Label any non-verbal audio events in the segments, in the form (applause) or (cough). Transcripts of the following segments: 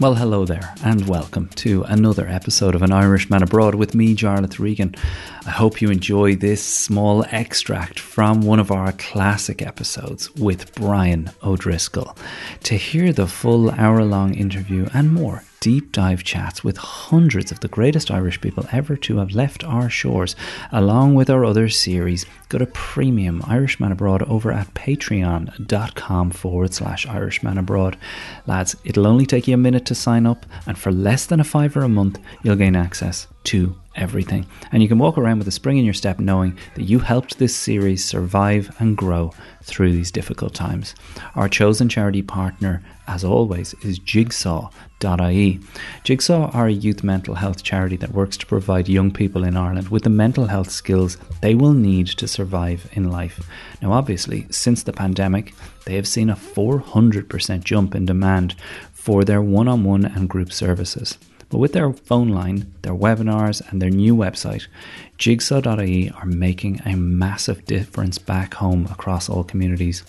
Well, hello there, and welcome to another episode of An Irishman Abroad with me, Jarlath Regan. I hope you enjoy this small extract from one of our classic episodes with Brian O'Driscoll. To hear the full hour long interview and more, deep dive chats with hundreds of the greatest Irish people ever to have left our shores, along with our other series. Go to Premium Irishman Abroad over at patreon.com forward slash Irishman Abroad. Lads, it'll only take you a minute to sign up, and for less than a fiver a month, you'll gain access to everything. And you can walk around with a spring in your step knowing that you helped this series survive and grow through these difficult times. Our chosen charity partner, as always, is Jigsaw.ie. Jigsaw are a youth mental health charity that works to provide young people in Ireland with the mental health skills they will need to survive in life. Now, obviously, since the pandemic, they have seen a 400% jump in demand for their one on one and group services. But with their phone line, their webinars, and their new website, Jigsaw.ie are making a massive difference back home across all communities.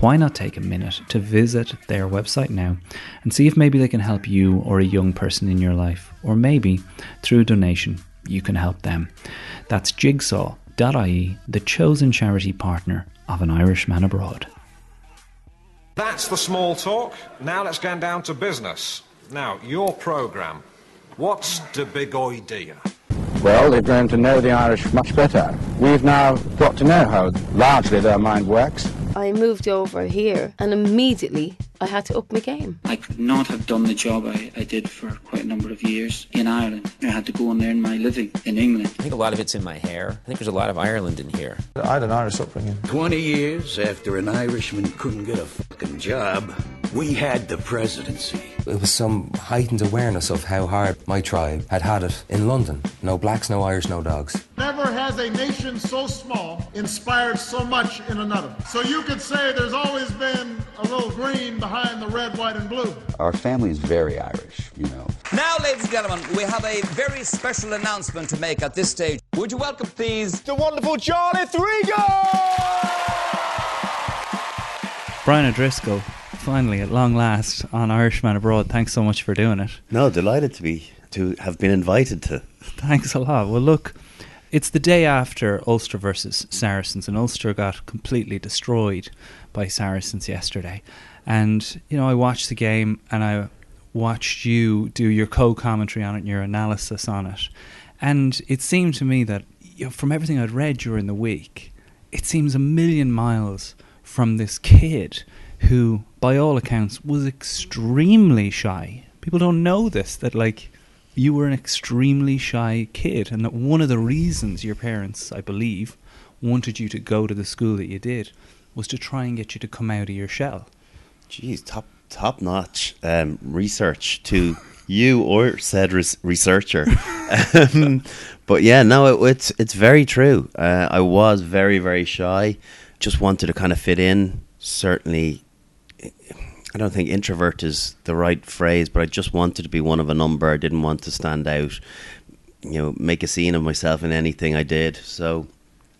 Why not take a minute to visit their website now and see if maybe they can help you or a young person in your life, or maybe through a donation you can help them. That's jigsaw.ie, the chosen charity partner of an Irishman abroad. That's the small talk. Now let's get down to business. Now, your programme. What's the big idea? Well, they've grown to know the Irish much better. We've now got to know how largely their mind works. I moved over here and immediately I had to up my game. I could not have done the job I, I did for quite a number of years in Ireland. I had to go and earn my living in England. I think a lot of it's in my hair. I think there's a lot of Ireland in here. I had an Irish upbringing. 20 years after an Irishman couldn't get a fucking job, we had the presidency. It was some heightened awareness of how hard my tribe had had it in London. No blacks, no Irish, no dogs. Never has a nation so small inspired so much in another. So you could say there's always been a little green behind the red, white, and blue. Our family is very Irish, you know. Now, ladies and gentlemen, we have a very special announcement to make at this stage. Would you welcome, please, the wonderful Jarlath Regan! Brian O'Driscoll, finally, at long last, on Irishman Abroad. Thanks so much for doing it. No, delighted to be to have been invited to. (laughs) Thanks a lot. Well, look, it's the day after Ulster versus Saracens, and Ulster got completely destroyed by Saracens yesterday. And you know, I watched the game, and I watched you do your co-commentary on it, and your analysis on it, and it seemed to me that you know, from everything I'd read during the week, it seems a million miles from this kid who, by all accounts, was extremely shy. People don't know this that like you were an extremely shy kid, and that one of the reasons your parents, I believe, wanted you to go to the school that you did was to try and get you to come out of your shell. Geez, top top notch um, research to you or said res- researcher. (laughs) um, but yeah, no, it, it's it's very true. Uh, I was very very shy. Just wanted to kind of fit in. Certainly, I don't think introvert is the right phrase, but I just wanted to be one of a number. I didn't want to stand out. You know, make a scene of myself in anything I did. So,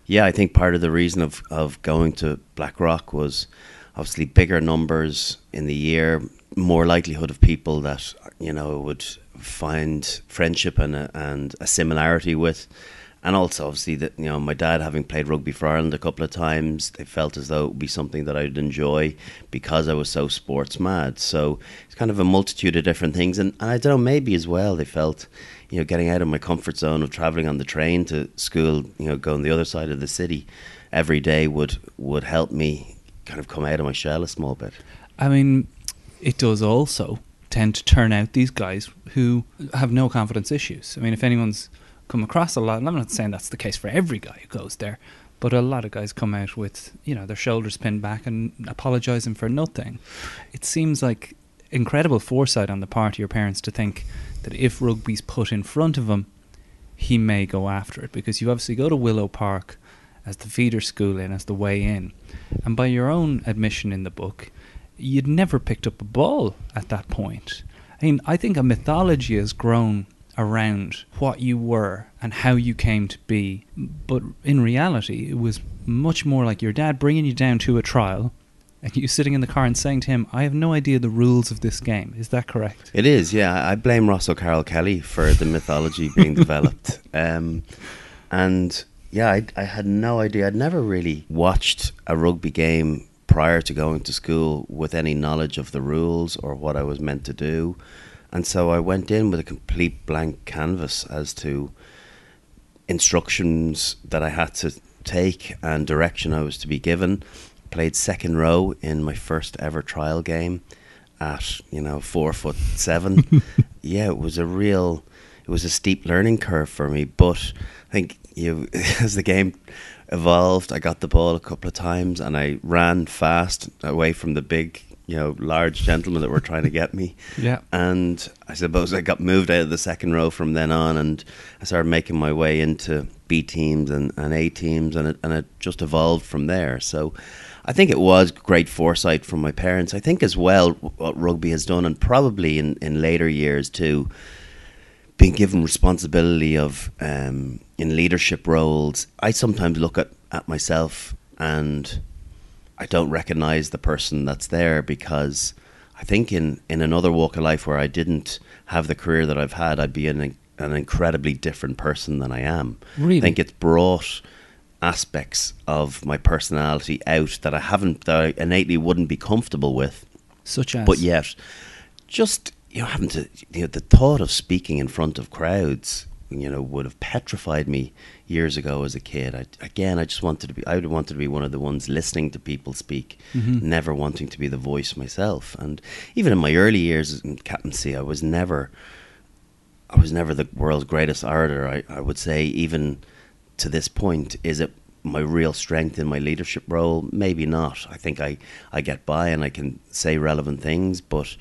yeah, I think part of the reason of of going to Blackrock was obviously bigger numbers in the year, more likelihood of people that you know would find friendship and a, and a similarity with, and also obviously that you know my dad having played rugby for Ireland a couple of times, they felt as though it would be something that I'd enjoy because I was so sports mad. So it's kind of a multitude of different things, and, and I don't know maybe as well they felt. You know, getting out of my comfort zone of traveling on the train to school, you know, going the other side of the city every day would would help me kind of come out of my shell a small bit. I mean, it does also tend to turn out these guys who have no confidence issues. I mean, if anyone's come across a lot, and I'm not saying that's the case for every guy who goes there, but a lot of guys come out with, you know, their shoulders pinned back and apologising for nothing. It seems like incredible foresight on the part of your parents to think that if rugby's put in front of him, he may go after it because you obviously go to Willow Park as the feeder school in, as the way in. And by your own admission in the book, you'd never picked up a ball at that point. I mean, I think a mythology has grown around what you were and how you came to be. But in reality, it was much more like your dad bringing you down to a trial, and you sitting in the car and saying to him, "I have no idea the rules of this game." Is that correct? It is, yeah. I blame Ross O'Carroll Kelly for the mythology being (laughs) developed. Um, and yeah, I, I had no idea. I'd never really watched a rugby game prior to going to school with any knowledge of the rules or what I was meant to do. And so I went in with a complete blank canvas as to instructions that I had to take and direction I was to be given. Played second row in my first ever trial game at, you know, four foot seven. (laughs) yeah, it was a real, it was a steep learning curve for me. But I think you, (laughs) as the game evolved, I got the ball a couple of times and I ran fast away from the big you know, large gentlemen that were trying to get me. (laughs) Yeah. And I suppose I got moved out of the second row from then on, and I started making my way into B teams and, and A teams, and it, and it just evolved from there. So I think it was great foresight from my parents. I think as well what rugby has done, and probably in, in later years too, being given responsibility of um, in leadership roles. I sometimes look at, at myself and I don't recognize the person that's there because I think in, in another walk of life where I didn't have the career that I've had, I'd be an, an incredibly different person than I am. Really? I think it's brought aspects of my personality out that I haven't, that I innately wouldn't be comfortable with. Such as? But yet, just, you know, having to, you know, the thought of speaking in front of crowds, you know, would have petrified me years ago as a kid. I, again, I just wanted to be. I would wanted to be one of the ones listening to people speak, Mhm. never wanting to be the voice myself. And even in my early years in captaincy, I was never. I was never the world's greatest orator. I, I would say even to this point, is it my real strength in my leadership role? Maybe not. I think I, I get by and I can say relevant things, but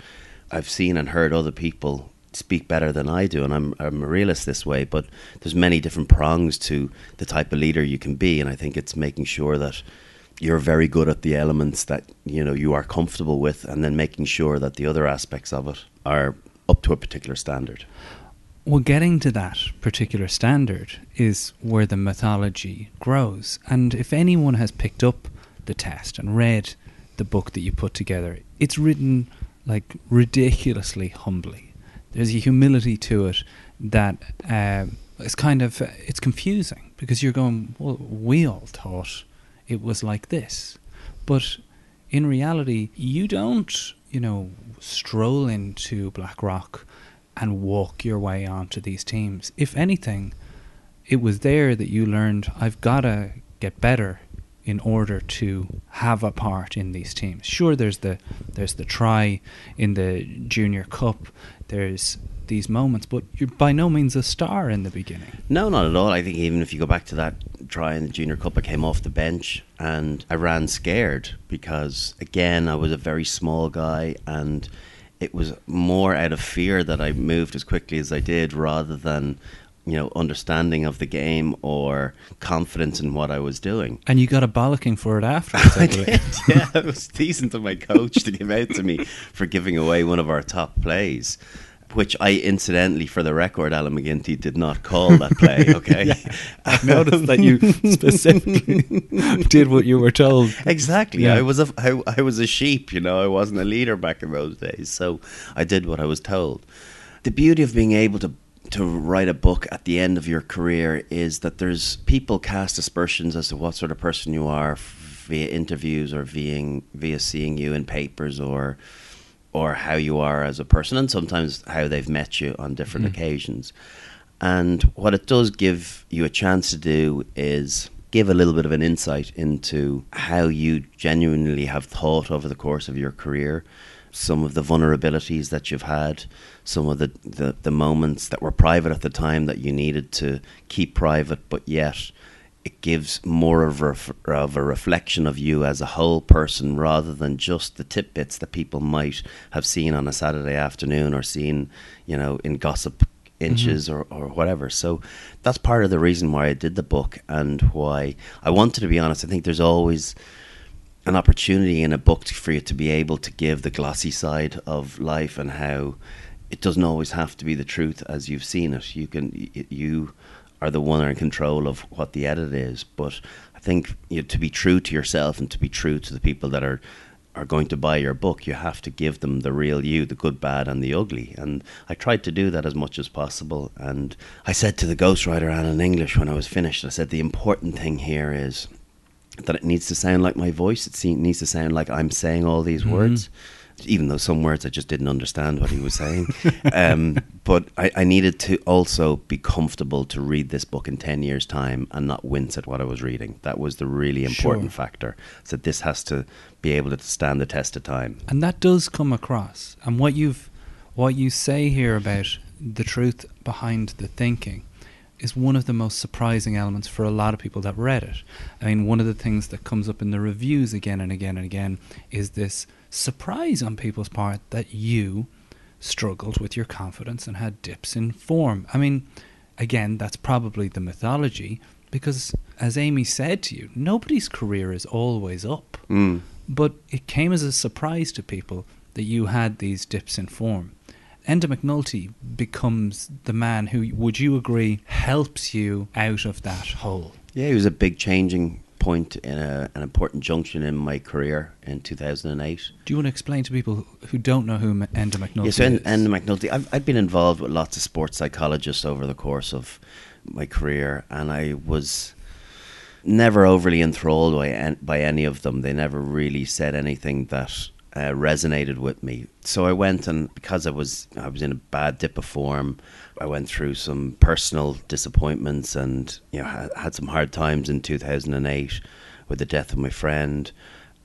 I've seen and heard other people speak better than I do, and I'm I'm a realist this way. But there's many different prongs to the type of leader you can be, and I think it's making sure that you're very good at the elements that you know you are comfortable with, and then making sure that the other aspects of it are up to a particular standard. Well, getting to that particular standard is where the mythology grows. And if anyone has picked up the test and read the book that you put together, it's written like ridiculously humbly. There's a humility to it that um, it's kind of it's confusing because you're going, well, we all thought it was like this, but in reality, you don't, you know, stroll into Blackrock and walk your way onto these teams. If anything, it was there that you learned I've got to get better in order to have a part in these teams. Sure there's the there's the try in the junior cup. There's these moments, but you're by no means a star in the beginning. No, not at all. I think even if you go back to that try in the Junior Cup, I came off the bench and I ran scared because, again, I was a very small guy and it was more out of fear that I moved as quickly as I did rather than, you know, understanding of the game or confidence in what I was doing. And you got a bollocking for it afterwards. (laughs) I I did, (laughs) yeah. It was decent of my coach to give out to me for giving away one of our top plays. Which I incidentally, for the record, Alan McGinty did not call that play. (laughs) Okay, Yeah, I noticed that you specifically did what you were told. Exactly. Yeah. I was a I, I was a sheep. You know, I wasn't a leader back in those days, so I did what I was told. The beauty of being able to to write a book at the end of your career is that there's people cast aspersions as to what sort of person you are via interviews or via via seeing you in papers or or how you are as a person and sometimes how they've met you on different Mm. occasions. And what it does give you a chance to do is give a little bit of an insight into how you genuinely have thought over the course of your career, some of the vulnerabilities that you've had, some of the, the, the moments that were private at the time that you needed to keep private, but yet it gives more of a, ref- of a reflection of you as a whole person rather than just the tidbits that people might have seen on a Saturday afternoon or seen, you know, in gossip inches mm-hmm. or, or whatever. So that's part of the reason why I did the book and why I wanted to be honest. I think there's always an opportunity in a book for you to be able to give the glossy side of life and how it doesn't always have to be the truth as you've seen it. You can you are the one in control of what the edit is, but I think you know, to be true to yourself and to be true to the people that are are going to buy your book, you have to give them the real you, the good, bad, and the ugly. And I tried to do that as much as possible. And I said to the ghostwriter, Alan English, when I was finished, I said, the important thing here is that it needs to sound like my voice. It needs to sound like I'm saying all these mm-hmm. words even though some words I just didn't understand what he was saying. (laughs) um, but I, I, needed to also be comfortable to read this book in 10 years' time and not wince at what I was reading. That was the really important sure. factor. So this has to be able to stand the test of time. And that does come across. And what you've what you say here about the truth behind the thinking is one of the most surprising elements for a lot of people that read it. I mean, one of the things that comes up in the reviews again and again and again is this surprise on people's part that you struggled with your confidence and had dips in form. I mean, again, that's probably the mythology because, as Amy said to you, nobody's career is always up. Mm. But it came as a surprise to people that you had these dips in form. Enda McNulty becomes the man who, would you agree, helps you out of that hole? Yeah, he was a big changing point in a, an important junction in my career in 2008. Do you want to explain to people who don't know who Enda McNulty yes, is? Enda McNulty. I've, I've been involved with lots of sports psychologists over the course of my career, and I was never overly enthralled by, by any of them. They never really said anything that uh, resonated with me. So I went and because I was I was in a bad dip of form, I went through some personal disappointments and you know had, had some hard times in 2008 with the death of my friend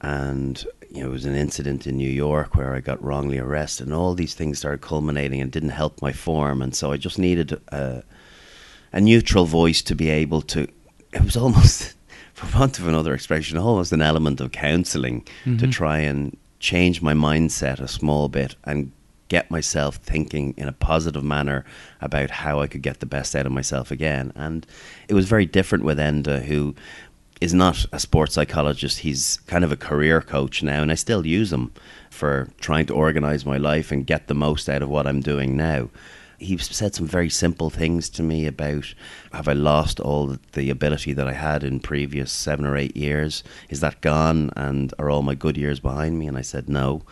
and you know it was an incident in New York where I got wrongly arrested and all these things started culminating and didn't help my form and so I just needed a, a neutral voice to be able to it was almost (laughs) for want of another expression almost an element of counseling mm-hmm. to try and change my mindset a small bit and get myself thinking in a positive manner about how I could get the best out of myself again. And it was very different with Enda, who is not a sports psychologist. He's kind of a career coach now, and I still use him for trying to organize my life and get the most out of what I'm doing now he said some very simple things to me about have I lost all the ability that I had in previous seven or eight years? Is that gone? And are all my good years behind me? And I said, no.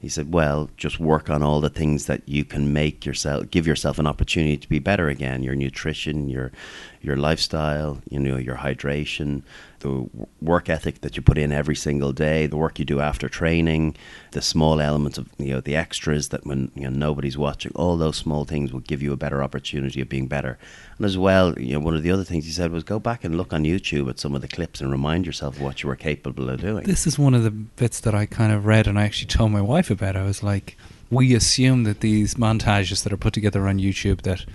He said, well, just work on all the things that you can make yourself, give yourself an opportunity to be better again. Your nutrition, your your lifestyle, you know, your hydration, the work ethic that you put in every single day, the work you do after training, the small elements of you know the extras that when you know nobody's watching, all those small things will give you a better opportunity of being better. And as well, you know, one of the other things he said was go back and look on YouTube at some of the clips and remind yourself what you were capable of doing. This is one of the bits that I kind of read and I actually told my wife about. I was like, we assume that these montages that are put together on YouTube that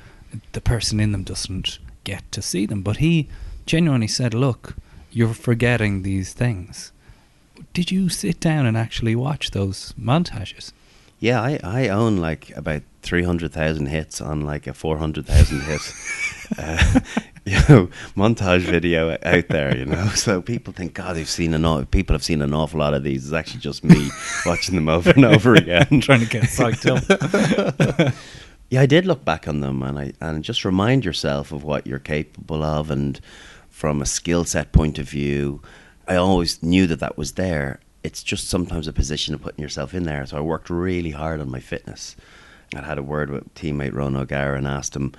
the person in them doesn't get to see them. But he genuinely said, Look, you're forgetting these things. Did you sit down and actually watch those montages? Yeah, I, I own like about 300,000 hits on like a 400,000 hit (laughs) uh, (laughs) you know, montage video out there, you know. So people think, God, they've seen an people have seen an awful lot of these. It's actually just me (laughs) watching them over and over again. Trying to get psyched up yeah, I did look back on them and I and just remind yourself of what you're capable of and from a skill set point of view, I always knew that that was there. It's just sometimes a position of putting yourself in there. So I worked really hard on my fitness. I had a word with teammate Ron O'Gara and asked him,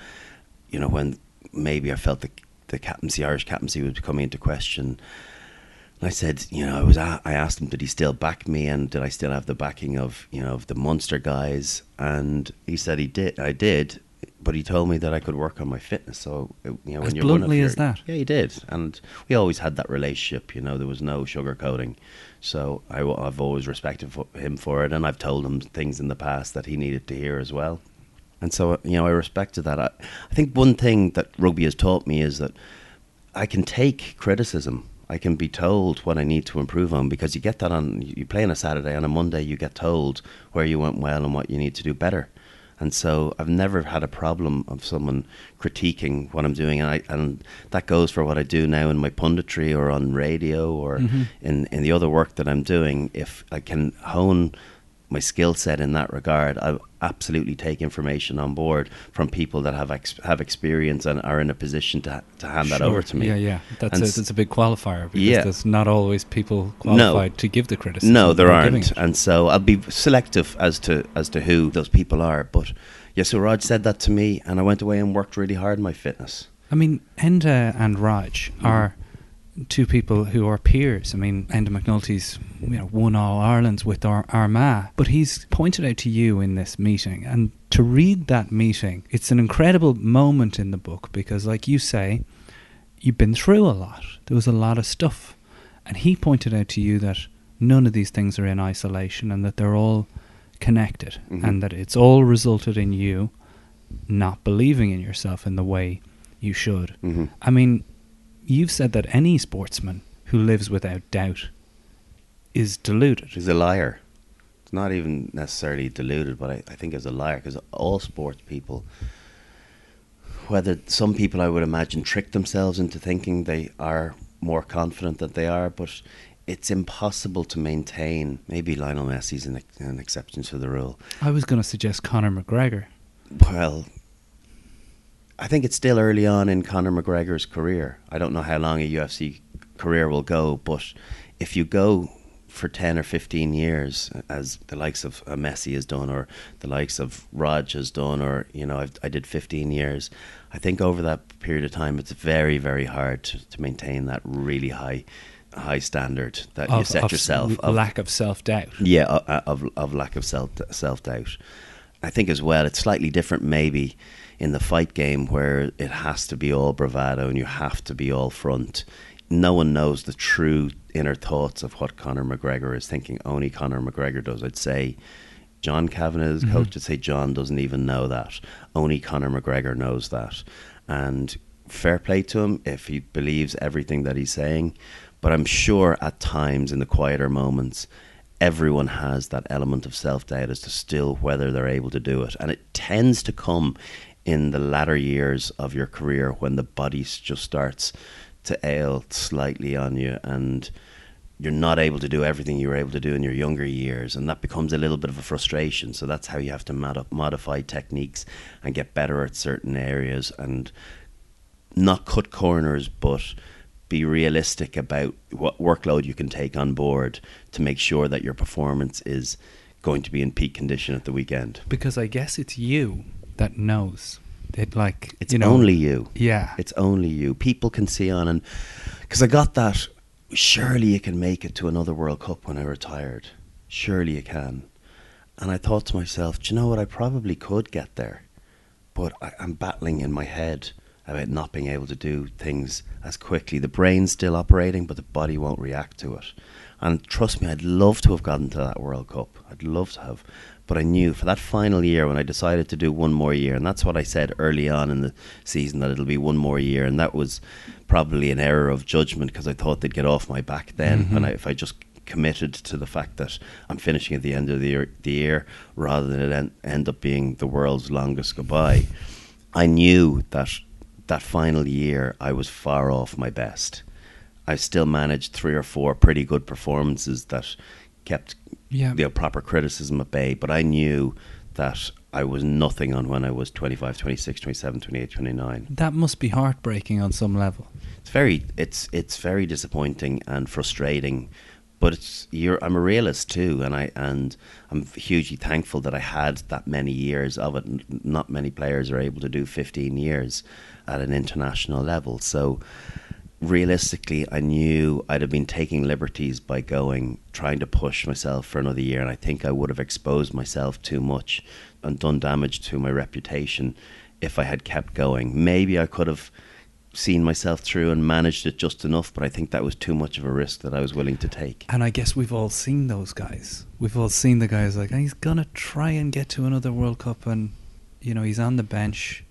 you know, when maybe I felt the the captaincy, Irish captaincy, was coming into question I said, you know, I was I asked him, did he still back me, and did I still have the backing of you know of the Munster guys? And he said he did. I did, but he told me that I could work on my fitness. So you know, as when you're bluntly as that, yeah, he did. And we always had that relationship. You know, there was no sugarcoating. So I, have always respected for him for it, and I've told him things in the past that he needed to hear as well. And so you know, I respected that. I, I think one thing that rugby has taught me is that I can take criticism I can be told what I need to improve on because you get that on you play on a Saturday on a Monday you get told where you went well and what you need to do better. And so I've never had a problem of someone critiquing what I'm doing, and I and that goes for what I do now in my punditry or on radio or mm-hmm. in in the other work that I'm doing. If I can hone my skill set in that regard. I absolutely take information on board from people that have ex- have experience and are in a position to to hand that over to me. Yeah, yeah. That's And a, that's a big qualifier because Yeah. there's not always people qualified to give the criticism. No, there aren't, and so I'll be selective as to as to who those people are. But yeah, so Rog said that to me, and I went away and worked really hard in my fitness. I mean, Enda and Rog are two people who are peers. I mean, Enda McNulty's you know won all Ireland's with Ar- Armagh, but he's pointed out to you in this meeting, and to read that meeting, it's an incredible moment in the book because, like you say, you've been through a lot. There was a lot of stuff, and he pointed out to you that none of these things are in isolation and that they're all connected, Mhm. and that it's all resulted in you not believing in yourself in the way you should. Mhm. I mean, you've said that any sportsman who lives without doubt is deluded. He's a liar. It's not even necessarily deluded, but I, I think he's a liar because all sports people, whether some people I would imagine trick themselves into thinking they are more confident than they are, but it's impossible to maintain. Maybe Lionel Messi's an, an exception to the rule. I was going to suggest Conor McGregor. Well, I think it's still early on in Conor McGregor's career. I don't know how long a UFC career will go, but if you go for 10 or 15 years, as the likes of uh, Messi has done, or the likes of Rog has done, or, you know, I've, I did 15 years, I think over that period of time, it's very, very hard to, to maintain that really high high standard that you set of yourself. l- lack of self-doubt. Yeah, o- uh, of of lack of self self doubt. I think as well, it's slightly different maybe in the fight game where it has to be all bravado and you have to be all front. No one knows the true inner thoughts of what Conor McGregor is thinking. Only Conor McGregor does. I'd say John Kavanagh, his Mhm. coach, would say John doesn't even know that. Only Conor McGregor knows that. And fair play to him if he believes everything that he's saying. But I'm sure at times in the quieter moments, everyone has that element of self doubt as to still whether they're able to do it. And it tends to come in the latter years of your career when the body just starts to ail slightly on you and you're not able to do everything you were able to do in your younger years, and that becomes a little bit of a frustration. So that's how you have to mod- modify techniques and get better at certain areas and not cut corners, but be realistic about what workload you can take on board to make sure that your performance is going to be in peak condition at the weekend. Because I guess it's you that knows. It like It's you know, only you. Yeah. It's only you. People can see on and because I got that. Surely you can make it to another World Cup when I retired. Surely you can. And I thought to myself, do you know what? I probably could get there, but I, I'm battling in my head about not being able to do things as quickly. The brain's still operating, but the body won't react to it. And trust me, I'd love to have gotten to that World Cup. I'd love to have. But I knew for that final year when I decided to do one more year, and that's what I said early on in the season that it'll be one more year, and that was probably an error of judgment because I thought they'd get off my back then. Mhm. And I, if I just committed to the fact that I'm finishing at the end of the year, the year rather than it en- end up being the world's longest goodbye, I knew that that final year I was far off my best. I still managed three or four pretty good performances that kept Yeah. the proper criticism at bay, but I knew that I was nothing on when I was 25, 26, 27, 28, 29. That must be heartbreaking on some level. It's very it's it's very disappointing and frustrating, but it's you're I'm a realist too, and I and I'm hugely thankful that I had that many years of it. Not many players are able to do 15 years at an international level, so realistically, I knew I'd have been taking liberties by going, trying to push myself for another year, and I think I would have exposed myself too much and done damage to my reputation if I had kept going. Maybe I could have seen myself through and managed it just enough, but I think that was too much of a risk that I was willing to take. And I guess we've all seen those guys. We've all seen the guys like he's gonna try and get to another World Cup, and you know he's on the bench.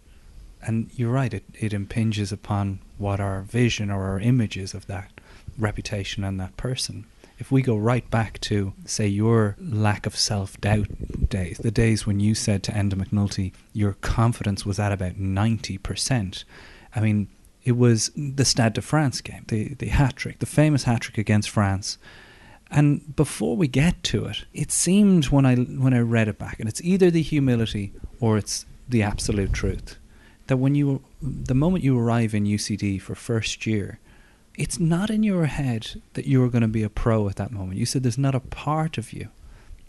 And you're right; it it impinges upon what our vision or our image is of that reputation and that person. If we go right back to say your lack of self doubt days, the days when you said to Enda McNulty your confidence was at about ninety percent. I mean, it was the Stade de France game, the the hat trick, the famous hat trick against France. And before we get to it, it seemed when I when I read it back, and it's either the humility or it's the absolute truth, that when you the moment you arrive in UCD for first year, it's not in your head that you are going to be a pro at that moment. You said there's not a part of you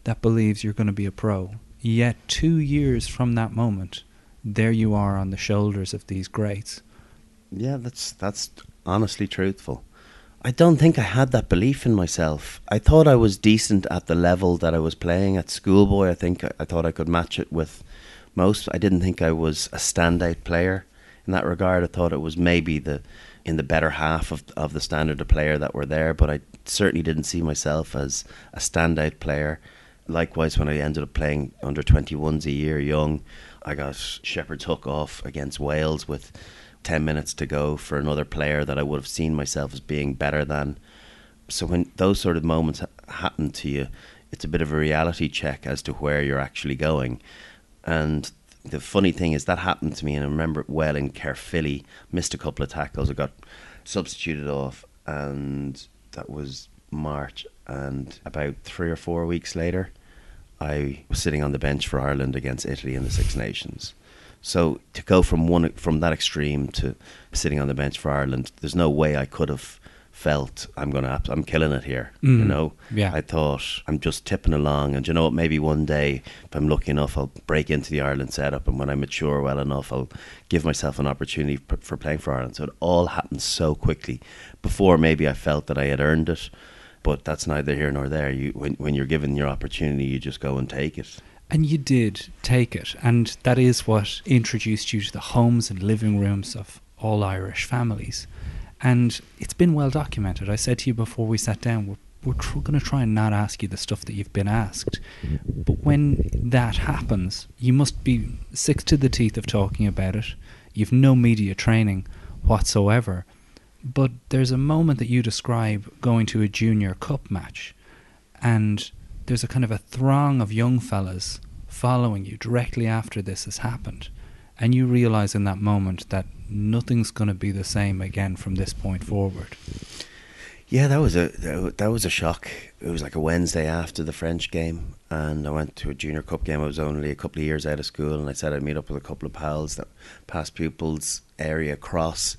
that believes you're going to be a pro. Yet two years from that moment, there you are on the shoulders of these greats. Yeah, that's that's honestly truthful. I don't think I had that belief in myself. I thought I was decent at the level that I was playing at schoolboy. I think I, I thought I could match it with most. I didn't think I was a standout player in that regard. I thought it was maybe the in the better half of of the standard of player that were there, but I certainly didn't see myself as a standout player. Likewise, when I ended up playing under 21s a year young, I got Shepherd's Hook off against Wales with 10 minutes to go for another player that I would have seen myself as being better than. So when those sort of moments happen to you, it's a bit of a reality check as to where you're actually going. And the funny thing is that happened to me, and I remember it well in Caerphilly. Missed a couple of tackles. I got substituted off, and that was March. And about three or four weeks later, I was sitting on the bench for Ireland against Italy in the Six Nations. So to go from one from that extreme to sitting on the bench for Ireland, there's no way I could have felt I'm gonna I'm killing it here. Mm. You know, Yeah. I thought I'm just tipping along, and you know what? Maybe one day, if I'm lucky enough, I'll break into the Ireland setup, and when I mature well enough, I'll give myself an opportunity p- for playing for Ireland. So it all happened so quickly. Before maybe I felt that I had earned it, but that's neither here nor there. You when when you're given your opportunity, you just go and take it. And you did take it, and that is what introduced you to the homes and living rooms of all Irish families. And it's been well documented. I said to you before we sat down, we're, we're tr- going to try and not ask you the stuff that you've been asked. Mm-hmm. But when that happens, you must be sick to the teeth of talking about it. You've no media training whatsoever. But there's a moment that you describe going to a junior cup match, and there's a kind of a throng of young fellas following you directly after this has happened. And you realize in that moment that nothing's going to be the same again from this point forward. Yeah, that was a that was a shock. It was like a Wednesday after the French game, and I went to a junior cup game. I was only a couple of years out of school, and I said I'd meet up with a couple of pals that past pupils area across.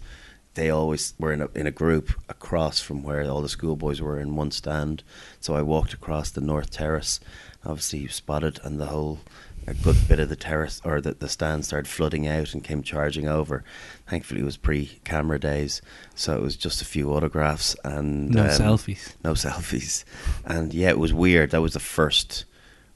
They always were in a in a group across from where all the schoolboys were in one stand. So I walked across the North Terrace. Obviously, you spotted, and the whole a good bit of the terrace or the, the stand started flooding out and came charging over. Thankfully, it was pre-camera days, so it was just a few autographs and No um, selfies. No selfies, and yeah, it was weird. That was the first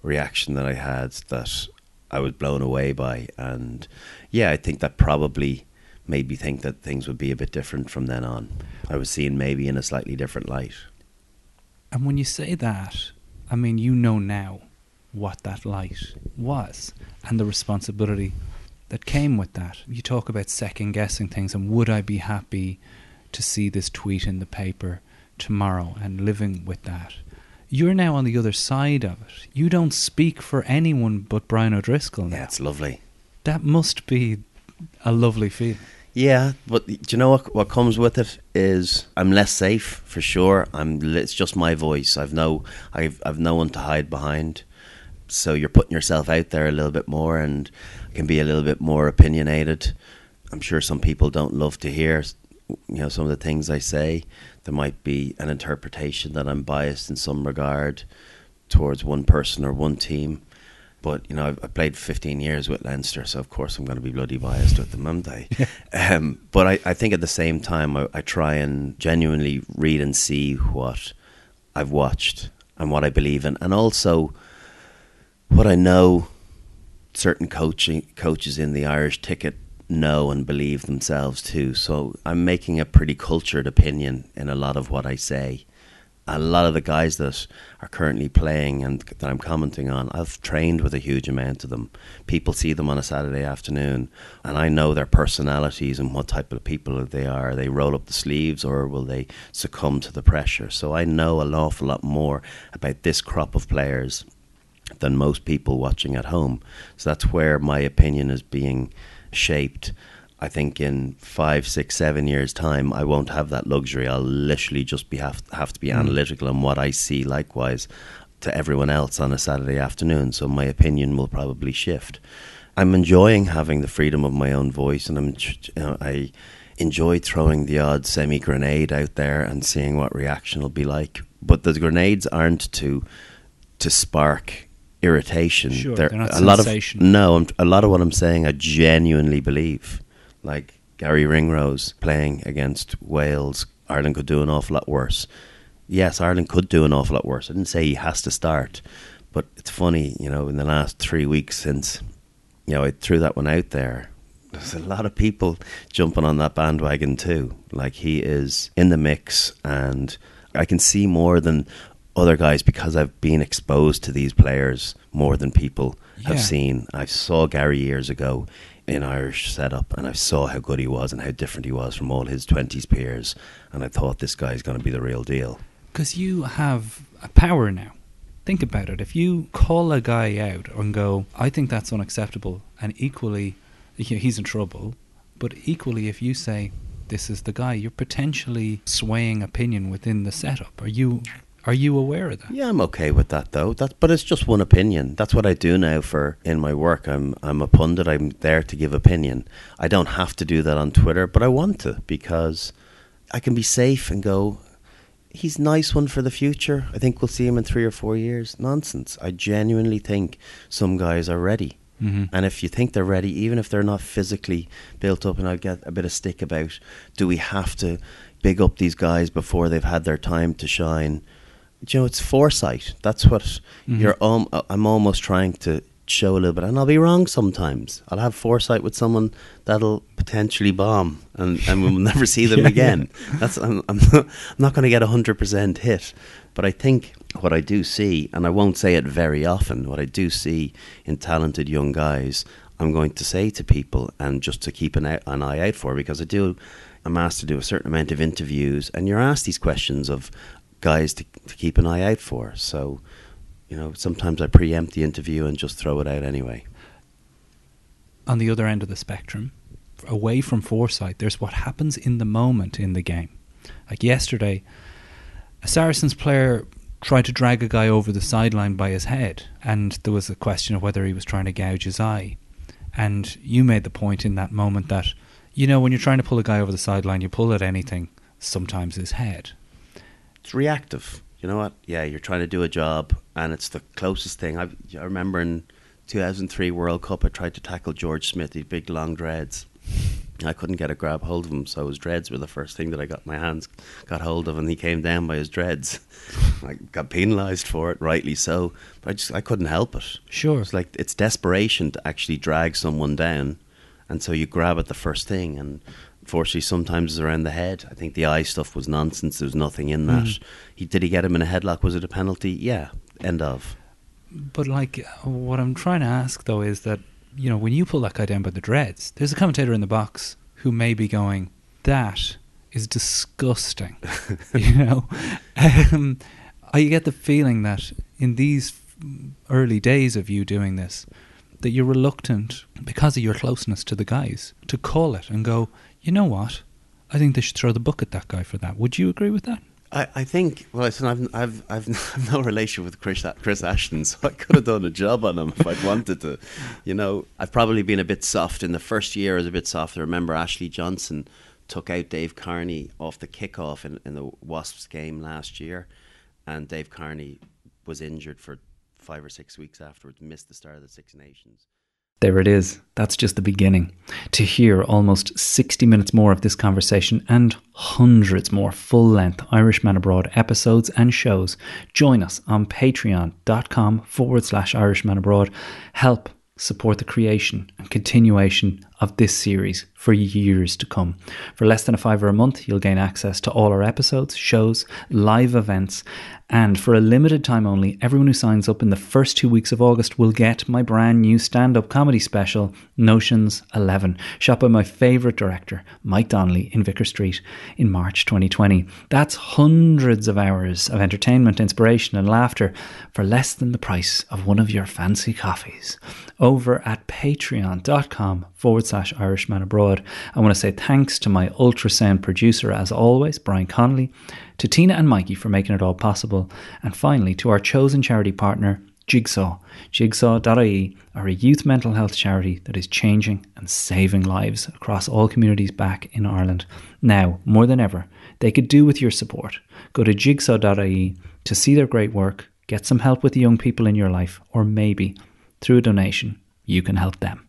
reaction that I had that I was blown away by, and yeah, I think that probably made me think that things would be a bit different from then on. I was seeing maybe in a slightly different light. And when you say that, I mean, you know now what that light was and the responsibility that came with that. You talk about second guessing things and would I be happy to see this tweet in the paper tomorrow and living with that. You're now on the other side of it. You don't speak for anyone but Brian O'Driscoll now. Yeah, it's lovely. That must be a lovely feeling. Yeah, but do you know what? What comes with it is I'm less safe for sure. I'm. It's just my voice. I've no. I've. I've no one to hide behind. So you're putting yourself out there a little bit more and can be a little bit more opinionated. I'm sure some people don't love to hear, you know, some of the things I say. There might be an interpretation that I'm biased in some regard towards one person or one team. But you know, I've, I played 15 years with Leinster, so of course I'm going to be bloody biased with them, aren't I? (laughs) um, but I, I think at the same time, I, I try and genuinely read and see what I've watched and what I believe in, and also what I know certain coaching coaches in the Irish ticket know and believe themselves too. So I'm making a pretty cultured opinion in a lot of what I say. A lot of the guys that are currently playing and that I'm commenting on, I've trained with a huge amount of them. People see them on a Saturday afternoon, and I know their personalities and what type of people they are. They roll up the sleeves or will they succumb to the pressure? So I know an awful lot more about this crop of players than most people watching at home. So that's where my opinion is being shaped. I think in five, six, seven years' time, I won't have that luxury. I'll literally just be have, have to be Mm. analytical on what I see. Likewise, to everyone else on a Saturday afternoon, so my opinion will probably shift. I'm enjoying having the freedom of my own voice, and I'm you know, I enjoy throwing the odd semi grenade out there and seeing what reaction will be like. But the grenades aren't to to spark irritation. Sure, they're not a lot of sensation. no, I'm, a lot of what I'm saying I genuinely believe. Like Garry Ringrose playing against Wales, Ireland could do an awful lot worse. Yes, Ireland could do an awful lot worse. I didn't say he has to start, but it's funny, you know, in the last three weeks since, you know, I threw that one out there. There's a lot of people jumping on that bandwagon too. Like he is in the mix, and I can see more than other guys because I've been exposed to these players more than people have seen. I saw Garry years ago in Irish setup, and I saw how good he was and how different he was from all his twenties peers, and I thought this guy's going to be the real deal. Because you have a power now. Think about it. If you call a guy out and go, I think that's unacceptable, and equally, you know, he's in trouble, but equally, if you say, this is the guy, you're potentially swaying opinion within the setup. Are you are you aware of that? Yeah, I'm okay with that though. That, but it's just one opinion. That's what I do now for in my work. I'm I'm a pundit. I'm there to give opinion. I don't have to do that on Twitter, but I want to because I can be safe and go. He's nice one for the future. I think we'll see him in three or four years. Nonsense. I genuinely think some guys are ready. Mhm. And if you think they're ready, even if they're not physically built up, and I'll get a bit of stick about, do we have to big up these guys before they've had their time to shine? You know, it's foresight. That's what Mhm. you're. Um, I'm almost trying to show a little bit, and I'll be wrong sometimes. I'll have foresight with someone that'll potentially bomb, and, and we'll (laughs) never see them Yeah, again. That's I'm, I'm not, not going to get a hundred percent hit, but I think what I do see, and I won't say it very often, what I do see in talented young guys, I'm going to say to people, and just to keep an, an eye out for, because I do. I'm asked to do a certain amount of interviews, and you're asked these questions of guys to, to keep an eye out for. So, you know, sometimes I preempt the interview and just throw it out anyway. on the other end of the spectrum, away from foresight, there's what happens in the moment in the game. Like yesterday, a Saracens player tried to drag a guy over the sideline by his head, and there was a question of whether he was trying to gouge his eye. And you made the point in that moment that, you know, when you're trying to pull a guy over the sideline, you pull at anything, sometimes his head. It's reactive. You know what? Yeah, you're trying to do a job, and it's the closest thing. I, I remember in 2003 World Cup, I tried to tackle George Smith, these big long dreads. I couldn't get a grab hold of him, so his dreads were the first thing that I got my hands got hold of, and he came down by his dreads. (laughs) I got penalised for it, rightly so, but I just I couldn't help it. Sure. It's like it's desperation to actually drag someone down, and so you grab at the first thing, and unfortunately sometimes it's around the head. I think the eye stuff was nonsense. There was nothing in that. Mhm. He did he get him in a headlock? Was it a penalty? Yeah. End of. But like, what I'm trying to ask though is that you know when you pull that guy down by the dreads, there's a commentator in the box who may be going, "That is disgusting," (laughs) you know. Um, I get the feeling that in these early days of you doing this, that you're reluctant because of your closeness to the guys to call it and go, you know what? I think they should throw the book at that guy for that. Would you agree with that? I, I think well, listen, I've I've (laughs) I've no relation with Chris Chris Ashton, so I could have done a job on him if I'd wanted to. You know, I've probably been a bit soft in the first year. I was a bit soft. I remember Ashley Johnson took out Dave Kearney off the kickoff in, in the Wasps game last year, and Dave Kearney was injured for five or six weeks afterwards, missed the start of the Six Nations. There it is. That's just the beginning. To hear almost 60 minutes more of this conversation and hundreds more full length Irishman Abroad episodes and shows, join us on patreon.com forward slash Irishman Abroad. Help support the creation and continuation of this series for years to come. For less than a fiver a month, you'll gain access to all our episodes, shows, live events, and for a limited time only, everyone who signs up in the first two weeks of August will get my brand new stand up comedy special, Notions 11, shot by my favourite director, Mike Donnelly, in Vicar Street in March 2020. That's hundreds of hours of entertainment, inspiration, and laughter for less than the price of one of your fancy coffees. Over at patreon.com forward forward slash Irishman Abroad. I want to say thanks to my ultrasound producer, as always, Brian Connolly, to Tina and Mikey for making it all possible, and finally to our chosen charity partner, Jigsaw. Jigsaw.ie are a youth mental health charity that is changing and saving lives across all communities back in Ireland. Now, more than ever, they could do with your support. Go to jigsaw.ie to see their great work, get some help with the young people in your life, or maybe through a donation, you can help them.